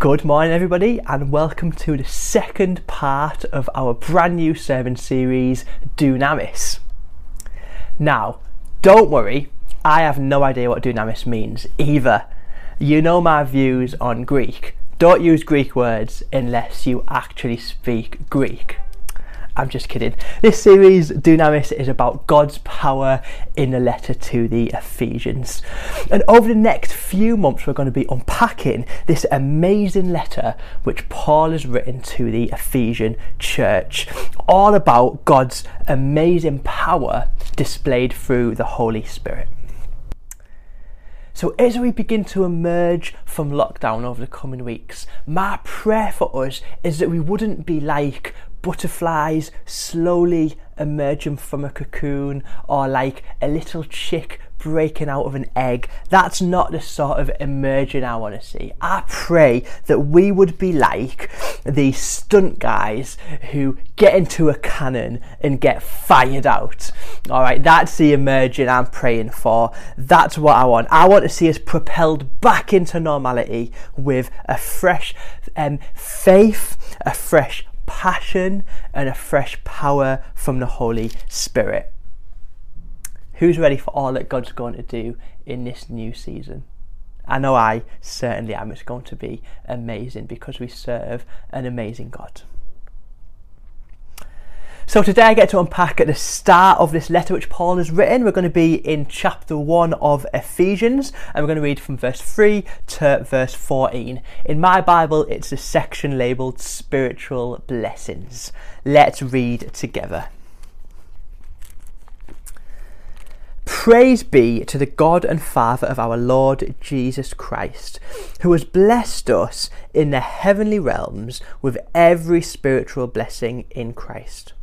Good morning, everybody, and welcome to the second part of our brand new sermon series, Dunamis. Now, don't worry, I have no idea what Dunamis means either. You know my views on Greek. Don't use Greek words unless you actually speak Greek. I'm just kidding. This series, Dunamis, is about God's power in the letter to the Ephesians. And over the next few months, we're going to be unpacking this amazing letter which Paul has written to the Ephesian church, all about God's amazing power displayed through the Holy Spirit. So, as we begin to emerge from lockdown over the coming weeks, my prayer for us is that we wouldn't be like butterflies slowly emerging from a cocoon or like a little chick breaking out of an egg. That's not the sort of emerging I want to see. I pray that we would be like these stunt guys who get into a cannon and get fired out. All right, that's the emerging I'm praying for. That's what I want. I want to see us propelled back into normality with a fresh um, faith, a fresh passion and a fresh power from the Holy Spirit. Who's ready for all that God's going to do in this new season? I know I certainly am. It's going to be amazing because we serve an amazing God. So today I get to unpack at the start of this letter which Paul has written. We're going to be in chapter 1 of Ephesians and we're going to read from verse 3 to verse 14. In my Bible, it's a section labelled Spiritual Blessings. Let's read together. Praise be to the God and Father of our Lord Jesus Christ, who has blessed us in the heavenly realms with every spiritual blessing in Christ.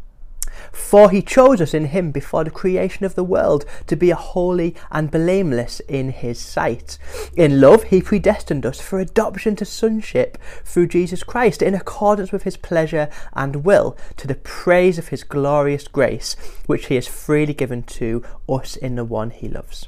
For he chose us in him before the creation of the world to be holy and blameless in his sight. In love, he predestined us for adoption to sonship through Jesus Christ in accordance with his pleasure and will, to the praise of his glorious grace, which he has freely given to us in the one he loves.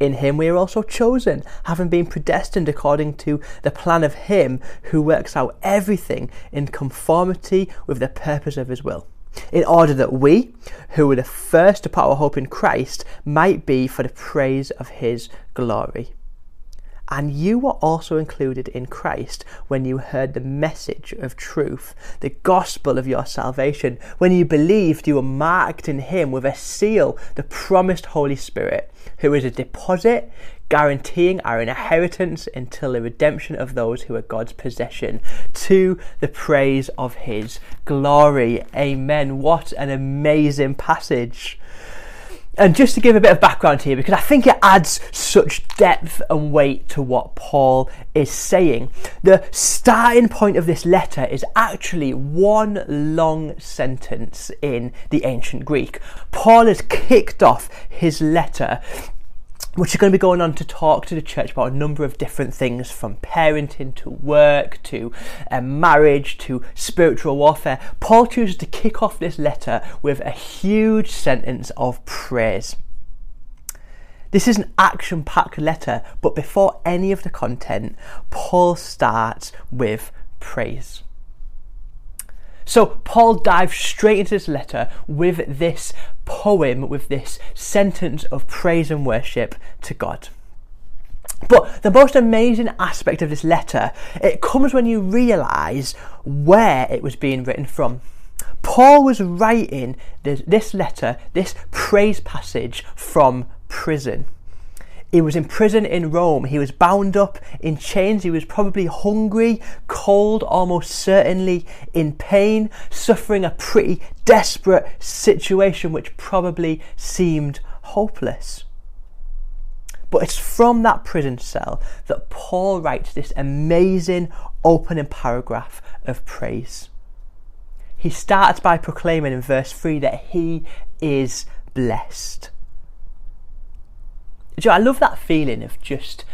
In him we are also chosen, having been predestined according to the plan of him who works out everything in conformity with the purpose of his will, in order that we, who were the first to put our hope in Christ, might be for the praise of his glory. And you were also included in Christ when you heard the message of truth, the gospel of your salvation. When you believed, you were marked in Him with a seal, the promised Holy Spirit, who is a deposit guaranteeing our inheritance until the redemption of those who are God's possession to the praise of His glory. Amen. What an amazing passage. And just to give a bit of background here, because I think it adds such depth and weight to what Paul is saying, the starting point of this letter is actually one long sentence in the ancient Greek. Paul has kicked off his letter which are going to be going on to talk to the church about a number of different things from parenting to work to um, marriage to spiritual warfare. Paul chooses to kick off this letter with a huge sentence of praise. This is an action packed letter, but before any of the content, Paul starts with praise. So Paul dives straight into this letter with this poem, with this sentence of praise and worship to God. But the most amazing aspect of this letter, it comes when you realize where it was being written from. Paul was writing this, this letter, this praise passage from prison. He was in prison in Rome. He was bound up in chains. He was probably hungry, cold, almost certainly in pain, suffering a pretty desperate situation which probably seemed hopeless. But it's from that prison cell that Paul writes this amazing opening paragraph of praise. He starts by proclaiming in verse 3 that he is blessed. You know, I love that feeling of just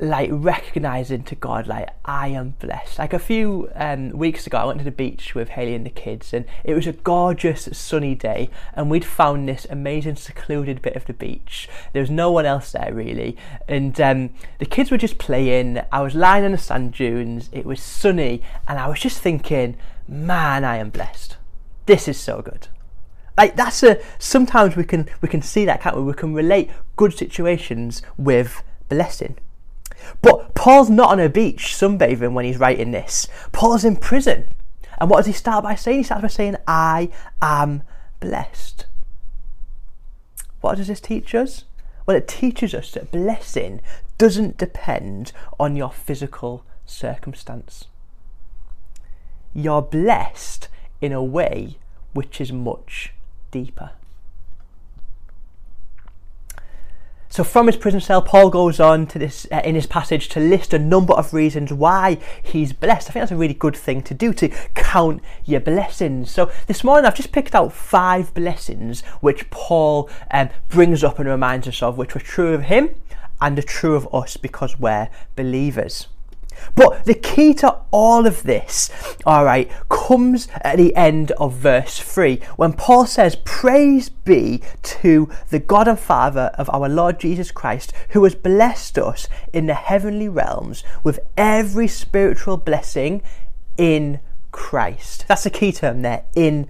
like recognizing to God, like I am blessed. Like a few um, weeks ago, I went to the beach with Haley and the kids, and it was a gorgeous sunny day. And we'd found this amazing secluded bit of the beach. There was no one else there really, and um, the kids were just playing. I was lying on the sand dunes. It was sunny, and I was just thinking, man, I am blessed. This is so good. Like that's a sometimes we can we can see that can't we? We can relate good situations with blessing. But Paul's not on a beach sunbathing when he's writing this. Paul's in prison. And what does he start by saying? He starts by saying, I am blessed. What does this teach us? Well, it teaches us that blessing doesn't depend on your physical circumstance. You're blessed in a way which is much deeper. So, from his prison cell, Paul goes on to this uh, in his passage to list a number of reasons why he's blessed. I think that's a really good thing to do to count your blessings. So, this morning I've just picked out five blessings which Paul um, brings up and reminds us of, which were true of him and are true of us because we're believers. But the key to all of this, all right, comes at the end of verse 3 when Paul says, Praise be to the God and Father of our Lord Jesus Christ, who has blessed us in the heavenly realms with every spiritual blessing in Christ. That's the key term there, in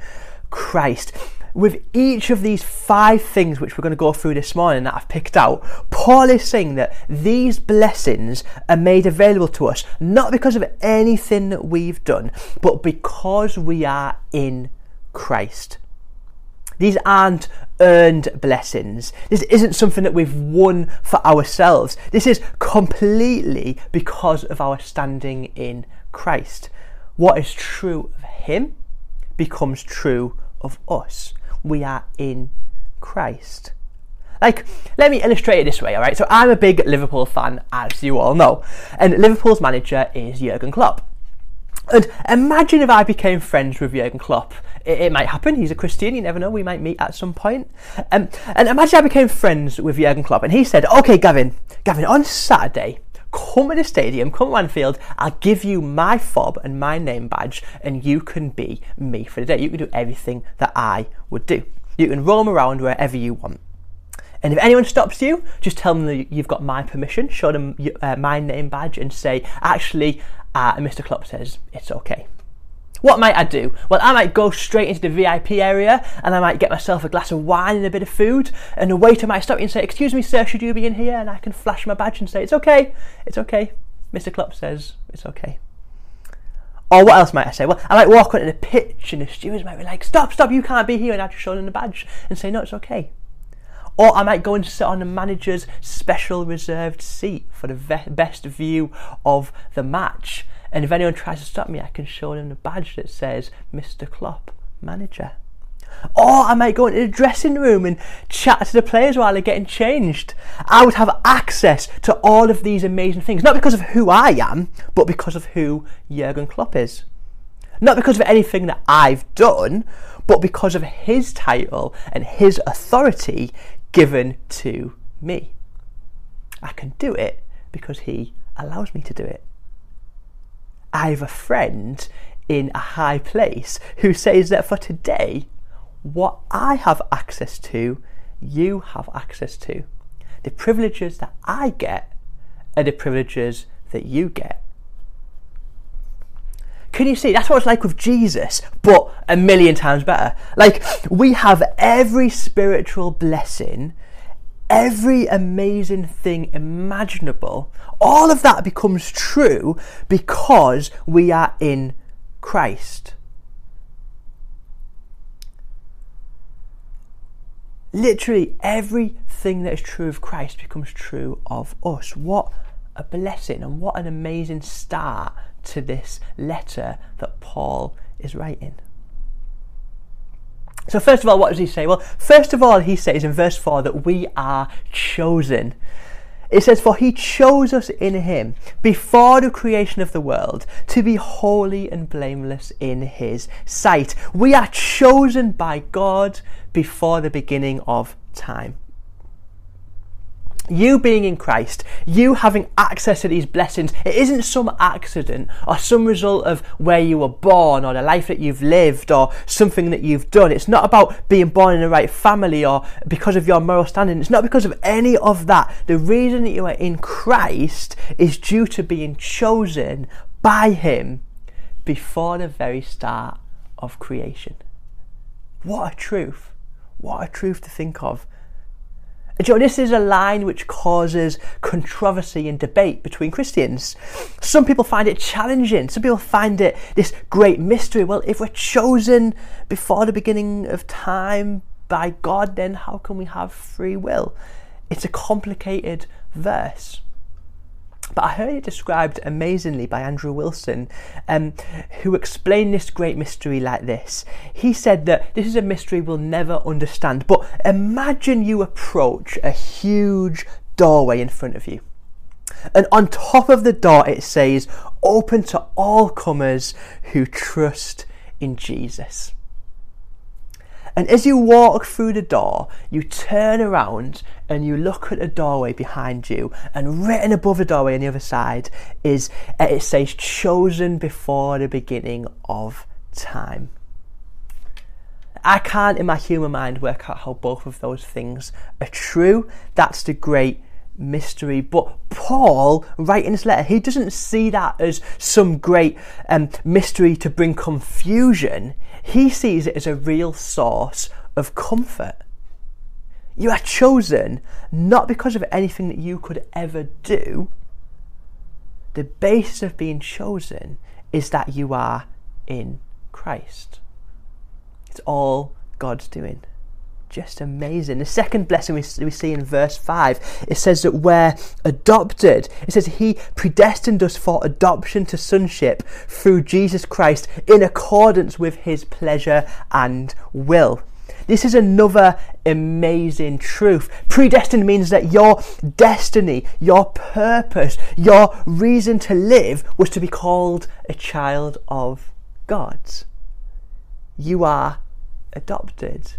Christ with each of these five things which we're going to go through this morning that I've picked out, Paul is saying that these blessings are made available to us not because of anything that we've done, but because we are in Christ. These aren't earned blessings. This isn't something that we've won for ourselves. This is completely because of our standing in Christ. What is true of Him becomes true of us we are in Christ. Like, let me illustrate it this way, alright? So, I'm a big Liverpool fan, as you all know, and Liverpool's manager is Jurgen Klopp. And imagine if I became friends with Jurgen Klopp. It, it, might happen. He's a Christian. You never know. We might meet at some point. Um, and imagine I became friends with Jurgen Klopp, and he said, "Okay, Gavin, Gavin, on Saturday, come to the stadium, come to Anfield, I'll give you my fob and my name badge, and you can be me for the day. You can do everything that I would do. You can roam around wherever you want. And if anyone stops you, just tell them that you've got my permission, show them uh, my name badge, and say, actually, uh, Mr. Klopp says it's okay. What might I do? Well, I might go straight into the VIP area and I might get myself a glass of wine and a bit of food. And the waiter might stop me and say, Excuse me, sir, should you be in here? And I can flash my badge and say, It's okay, it's okay. Mr. Klopp says, It's okay. Or what else might I say? Well, I might walk onto the pitch and the stewards might be like, Stop, stop, you can't be here. And I just show them the badge and say, No, it's okay. Or I might go and sit on the manager's special reserved seat for the best view of the match. And if anyone tries to stop me, I can show them the badge that says Mr. Klopp, manager. Or I might go into the dressing room and chat to the players while they're getting changed. I would have access to all of these amazing things, not because of who I am, but because of who Jurgen Klopp is. Not because of anything that I've done, but because of his title and his authority given to me. I can do it because he allows me to do it. I have a friend in a high place who says that for today, what I have access to, you have access to. The privileges that I get are the privileges that you get. Can you see? That's what it's like with Jesus, but a million times better. Like, we have every spiritual blessing every amazing thing imaginable, all of that becomes true because we are in Christ. Literally everything that is true of Christ becomes true of us. What a blessing and what an amazing start to this letter that Paul is writing. So, first of all, what does he say? Well, first of all, he says in verse 4 that we are chosen. It says, For he chose us in him before the creation of the world to be holy and blameless in his sight. We are chosen by God before the beginning of time. You being in Christ, you having access to these blessings, it isn't some accident or some result of where you were born or the life that you've lived or something that you've done. It's not about being born in the right family or because of your moral standing. It's not because of any of that. The reason that you are in Christ is due to being chosen by Him before the very start of creation. What a truth! What a truth to think of. Joe, this is a line which causes controversy and debate between Christians. Some people find it challenging. Some people find it this great mystery. Well, if we're chosen before the beginning of time by God, then how can we have free will? It's a complicated verse. But I heard it described amazingly by Andrew Wilson, um, who explained this great mystery like this. He said that this is a mystery we'll never understand, but imagine you approach a huge doorway in front of you. And on top of the door, it says, Open to all comers who trust in Jesus. And as you walk through the door, you turn around and you look at the doorway behind you, and written above the doorway on the other side is uh, it says, chosen before the beginning of time. I can't, in my human mind, work out how both of those things are true. That's the great mystery. But Paul, writing this letter, he doesn't see that as some great um, mystery to bring confusion. He sees it as a real source of comfort. You are chosen not because of anything that you could ever do. The basis of being chosen is that you are in Christ. It's all God's doing just amazing. The second blessing we, we see in verse 5, it says that we're adopted. It says he predestined us for adoption to sonship through Jesus Christ in accordance with his pleasure and will. This is another amazing truth. Predestined means that your destiny, your purpose, your reason to live was to be called a child of God. You are adopted.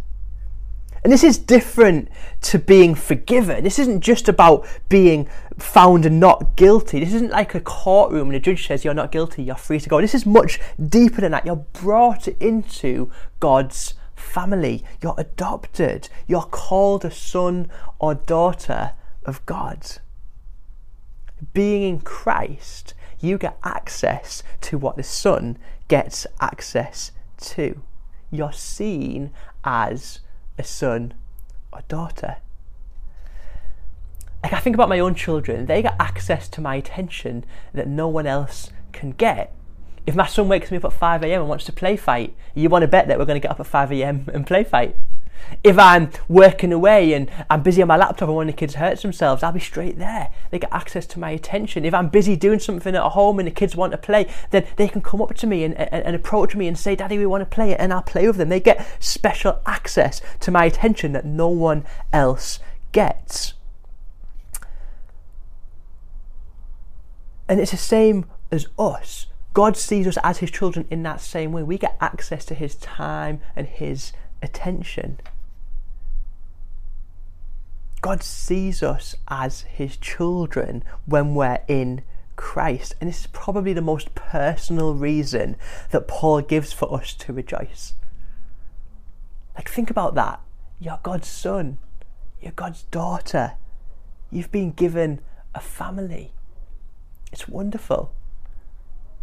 And this is different to being forgiven. This isn't just about being found not guilty. This isn't like a courtroom and a judge says you're not guilty, you're free to go. This is much deeper than that. You're brought into God's family. You're adopted. You're called a son or daughter of God. Being in Christ, you get access to what the Son gets access to. You're seen as a son or daughter. Like I think about my own children, they get access to my attention that no one else can get. If my son wakes me up at 5 a.m. and wants to play fight, you want to bet that we're going to get up at 5 a.m. and play fight. If I'm working away and I'm busy on my laptop and one of the kids hurts themselves, I'll be straight there. They get access to my attention. If I'm busy doing something at home and the kids want to play, then they can come up to me and, and, and approach me and say, Daddy, we want to play it, and I'll play with them. They get special access to my attention that no one else gets. And it's the same as us. God sees us as his children in that same way. We get access to his time and his attention. God sees us as his children when we're in Christ. And this is probably the most personal reason that Paul gives for us to rejoice. Like, think about that. You're God's son, you're God's daughter. You've been given a family. It's wonderful.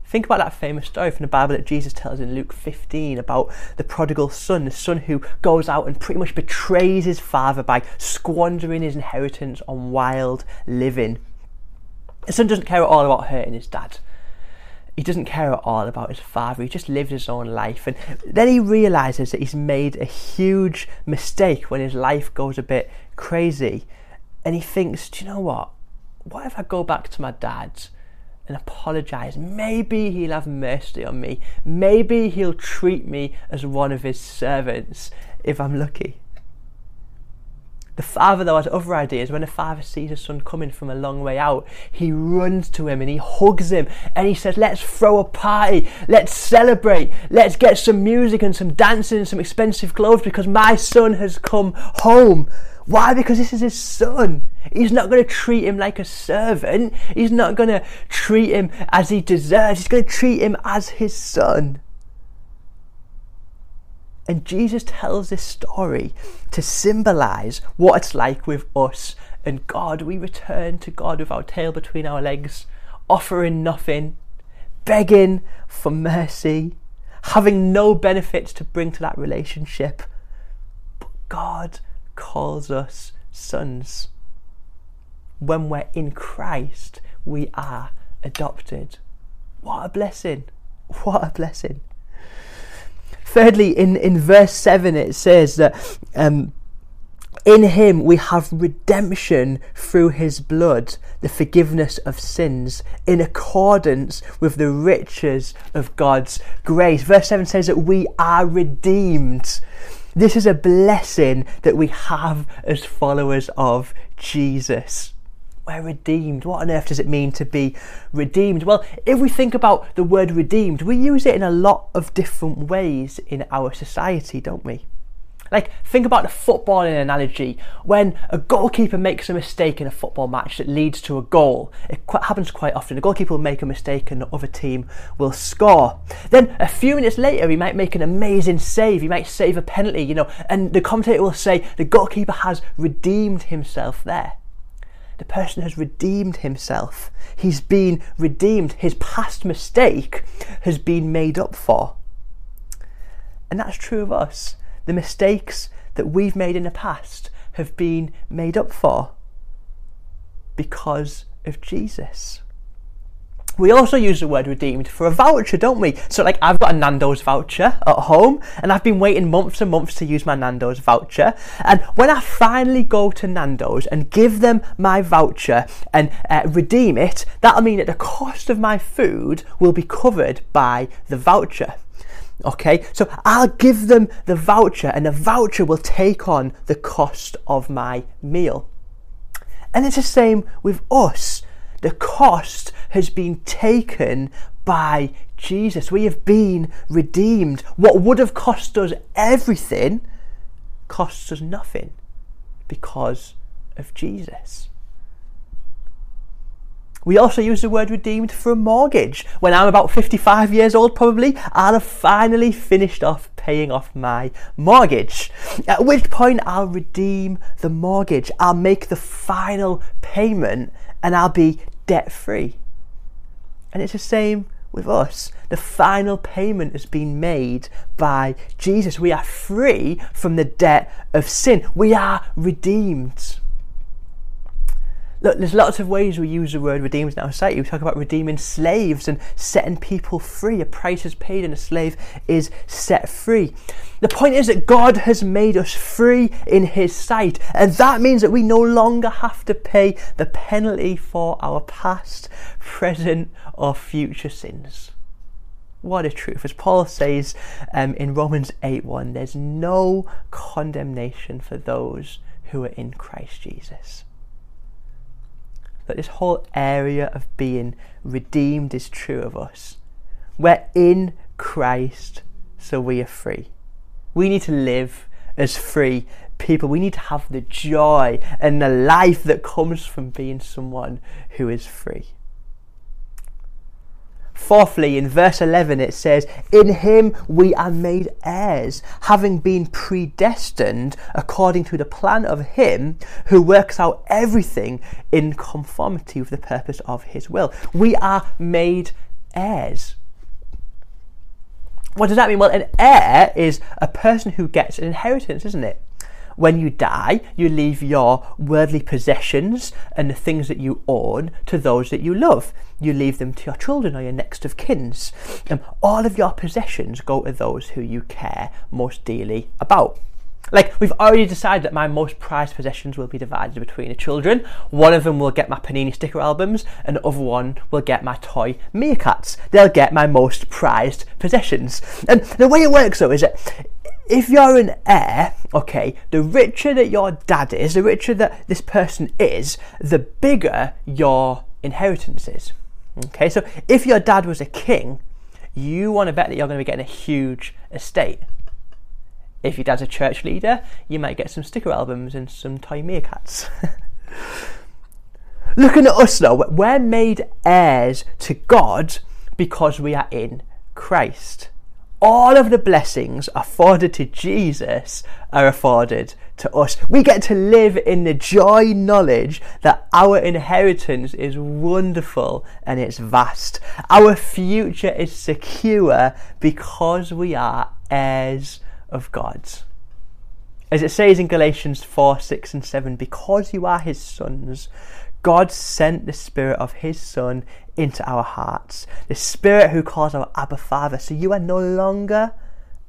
Think about that famous story from the Bible that Jesus tells in Luke 15 about the prodigal son, the son who goes out and pretty much betrays his father by squandering his inheritance on wild living. The son doesn't care at all about hurting his dad. He doesn't care at all about his father. He just lives his own life. And then he realizes that he's made a huge mistake when his life goes a bit crazy. And he thinks, do you know what? What if I go back to my dad's and apologize. Maybe he'll have mercy on me. Maybe he'll treat me as one of his servants if I'm lucky. The father, though, has other ideas. When the father sees his son coming from a long way out, he runs to him and he hugs him and he says, Let's throw a party, let's celebrate, let's get some music and some dancing and some expensive clothes because my son has come home. Why? Because this is his son. He's not going to treat him like a servant. He's not going to treat him as he deserves. He's going to treat him as his son. And Jesus tells this story to symbolize what it's like with us and God. We return to God with our tail between our legs, offering nothing, begging for mercy, having no benefits to bring to that relationship. But God calls us sons. When we're in Christ, we are adopted. What a blessing! What a blessing. Thirdly, in, in verse 7, it says that um, in him we have redemption through his blood, the forgiveness of sins, in accordance with the riches of God's grace. Verse 7 says that we are redeemed. This is a blessing that we have as followers of Jesus we're redeemed. What on earth does it mean to be redeemed? Well, if we think about the word redeemed, we use it in a lot of different ways in our society, don't we? Like, think about the footballing analogy. When a goalkeeper makes a mistake in a football match that leads to a goal, it happens quite often. The goalkeeper will make a mistake and the other team will score. Then a few minutes later, he might make an amazing save. He might save a penalty, you know, and the commentator will say the goalkeeper has redeemed himself there the person has redeemed himself. He's been redeemed. His past mistake has been made up for. And that's true of us. The mistakes that we've made in the past have been made up for because of Jesus. We also use the word redeemed for a voucher, don't we? So, like, I've got a Nando's voucher at home, and I've been waiting months and months to use my Nando's voucher. And when I finally go to Nando's and give them my voucher and uh, redeem it, that'll mean that the cost of my food will be covered by the voucher. Okay, so I'll give them the voucher, and the voucher will take on the cost of my meal. And it's the same with us the cost has been taken by Jesus. We have been redeemed. What would have cost us everything costs us nothing because of Jesus. We also use the word redeemed for a mortgage. When I'm about 55 years old, probably, I'll have finally finished off paying off my mortgage. At which point, I'll redeem the mortgage. I'll make the final payment and I'll be debt free. And it's the same with us. The final payment has been made by Jesus. We are free from the debt of sin. We are redeemed. Look, there's lots of ways we use the word redeemed in our society. We talk about redeeming slaves and setting people free. A price is paid and a slave is set free. The point is that God has made us free in His sight, and that means that we no longer have to pay the penalty for our past, present, or future sins. What a truth. As Paul says um, in Romans 8 1, there's no condemnation for those who are in Christ Jesus that this whole area of being redeemed is true of us. We're in Christ, so we are free. We need to live as free people. We need to have the joy and the life that comes from being someone who is free. Fourthly, in verse 11, it says, In him we are made heirs, having been predestined according to the plan of him who works out everything in conformity with the purpose of his will. We are made heirs. What does that mean? Well, an heir is a person who gets an inheritance, isn't it? When you die, you leave your worldly possessions and the things that you own to those that you love. You leave them to your children or your next of kins. And all of your possessions go to those who you care most dearly about. Like, we've already decided that my most prized possessions will be divided between the children. One of them will get my Panini sticker albums, and the other one will get my toy meerkats. They'll get my most prized possessions. And the way it works, though, is that if you're an heir, okay, the richer that your dad is, the richer that this person is, the bigger your inheritance is. Okay, so if your dad was a king, you want to bet that you're going to be getting a huge estate. If your dad's a church leader, you might get some sticker albums and some toy meerkats. Looking at us though, we're made heirs to God because we are in Christ. All of the blessings afforded to Jesus are afforded to us. We get to live in the joy knowledge that our inheritance is wonderful and it's vast. Our future is secure because we are heirs of God. As it says in Galatians 4 6 and 7, because you are his sons, God sent the Spirit of His Son into our hearts, the Spirit who calls our Abba Father. So you are no longer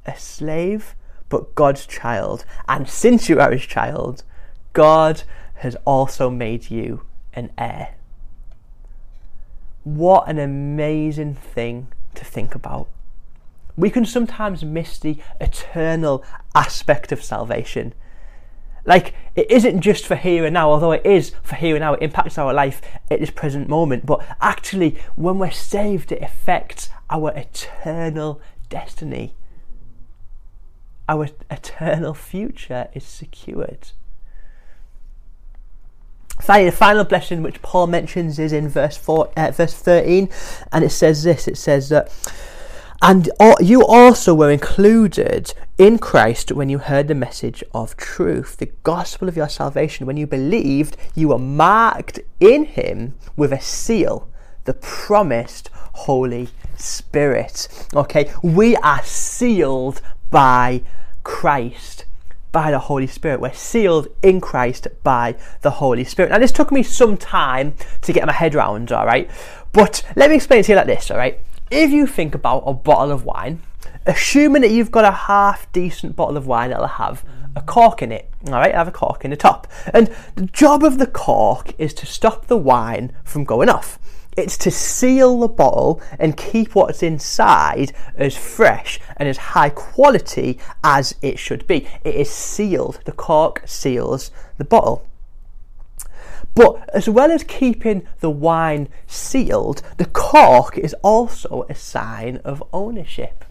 a slave, but God's child. And since you are His child, God has also made you an heir. What an amazing thing to think about. We can sometimes miss the eternal aspect of salvation like, it isn't just for here and now, although it is for here and now, it impacts our life at this present moment. But actually, when we're saved, it affects our eternal destiny. Our eternal future is secured. Finally, the final blessing which Paul mentions is in verse four, uh, verse thirteen, and it says this: It says that and you also were included in Christ when you heard the message of truth, the gospel of your salvation. When you believed, you were marked in Him with a seal, the promised Holy Spirit. Okay, we are sealed by Christ by the Holy Spirit. We're sealed in Christ by the Holy Spirit. Now, this took me some time to get my head around, all right? But let me explain to you like this, all right? If you think about a bottle of wine, assuming that you've got a half decent bottle of wine that'll have a cork in it, all right, have a cork in the top. And the job of the cork is to stop the wine from going off. It's to seal the bottle and keep what's inside as fresh and as high quality as it should be. It is sealed. The cork seals the bottle. But as well as keeping the wine sealed, the cork is also a sign of ownership.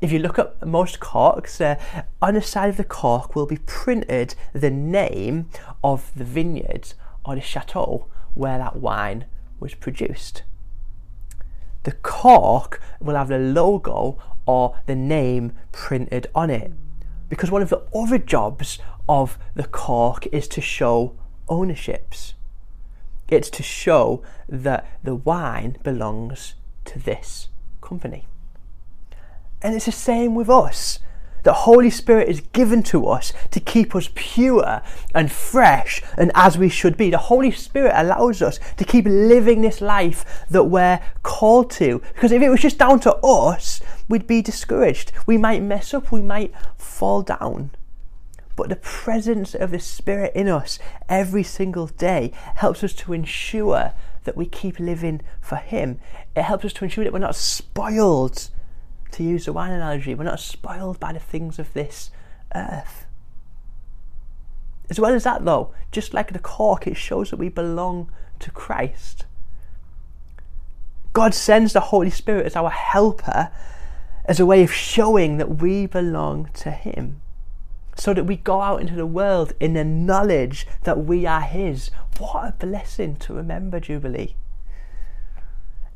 If you look at most corks, uh, on the side of the cork will be printed the name of the vineyard or the chateau where that wine was produced. The cork will have the logo or the name printed on it because one of the other jobs of the cork is to show ownerships. It's to show that the wine belongs to this company. And it's the same with us. The Holy Spirit is given to us to keep us pure and fresh and as we should be. The Holy Spirit allows us to keep living this life that we're called to. Because if it was just down to us, we'd be discouraged. We might mess up, we might fall down. But the presence of the Spirit in us every single day helps us to ensure that we keep living for Him. It helps us to ensure that we're not spoiled, to use the wine analogy, we're not spoiled by the things of this earth. As well as that, though, just like the cork, it shows that we belong to Christ. God sends the Holy Spirit as our helper, as a way of showing that we belong to Him so that we go out into the world in the knowledge that we are His. What a blessing to remember Jubilee.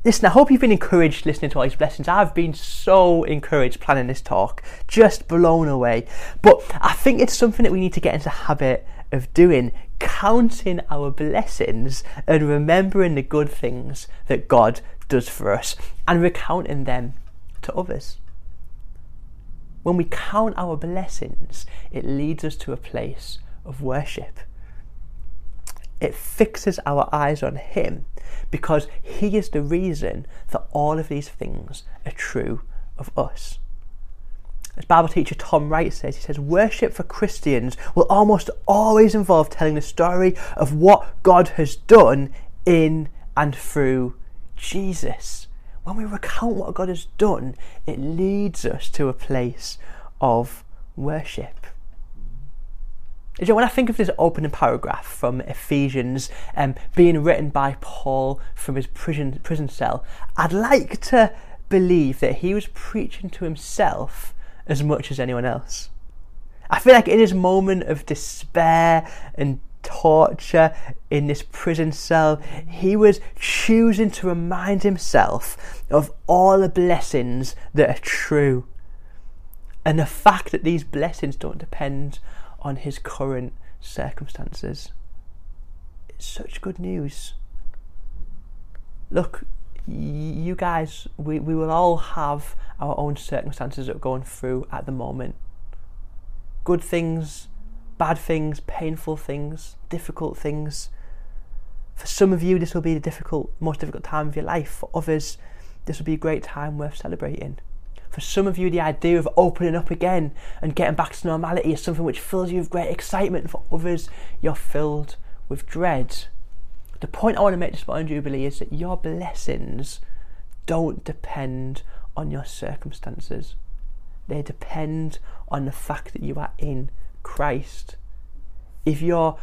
Listen, I hope you've been encouraged listening to all these blessings. I've been so encouraged planning this talk, just blown away. But I think it's something that we need to get into the habit of doing, counting our blessings and remembering the good things that God does for us and recounting them to others. When we count our blessings, it leads us to a place of worship. It fixes our eyes on Him because He is the reason that all of these things are true of us. As Bible teacher Tom Wright says, he says, worship for Christians will almost always involve telling the story of what God has done in and through Jesus when we recount what God has done, it leads us to a place of worship. You know, when I think of this opening paragraph from Ephesians um, being written by Paul from his prison, prison cell, I'd like to believe that he was preaching to himself as much as anyone else. I feel like in his moment of despair and torture in this prison cell, he was choosing to remind himself of all the blessings that are true. And the fact that these blessings don't depend on his current circumstances. It's such good news. Look, you guys, we, we will all have our own circumstances that we're going through at the moment. Good things, bad things, painful things, difficult things. For some of you, this will be the difficult, most difficult time of your life. For others, this will be a great time worth celebrating. For some of you, the idea of opening up again and getting back to normality is something which fills you with great excitement. For others, you're filled with dread. The point I want to make this morning, Jubilee, is that your blessings don't depend on your circumstances. They depend on the fact that you are in Christ. If you're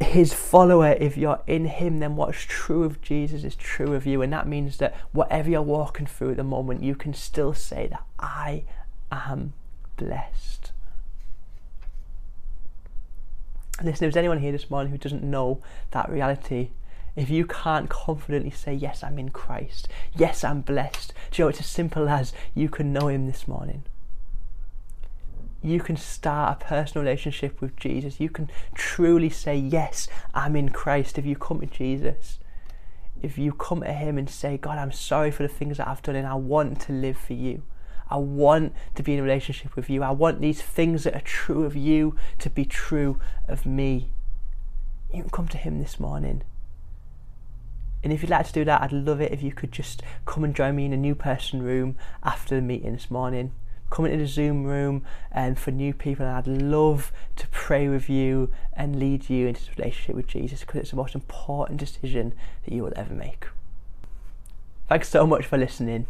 his follower, if you're in him, then what's true of Jesus is true of you. And that means that whatever you're walking through at the moment, you can still say that I am blessed. Listen, if there's anyone here this morning who doesn't know that reality, if you can't confidently say, Yes, I'm in Christ, yes, I'm blessed, do you know it's as simple as you can know Him this morning? You can start a personal relationship with Jesus. You can truly say, Yes, I'm in Christ if you come to Jesus. If you come to Him and say, God, I'm sorry for the things that I've done and I want to live for you. I want to be in a relationship with you. I want these things that are true of you to be true of me. You can come to Him this morning. And if you'd like to do that, I'd love it if you could just come and join me in a new person room after the meeting this morning come into the Zoom room and for new people. And I'd love to pray with you and lead you into this relationship with Jesus because it's the most important decision that you will ever make. Thanks so much for listening.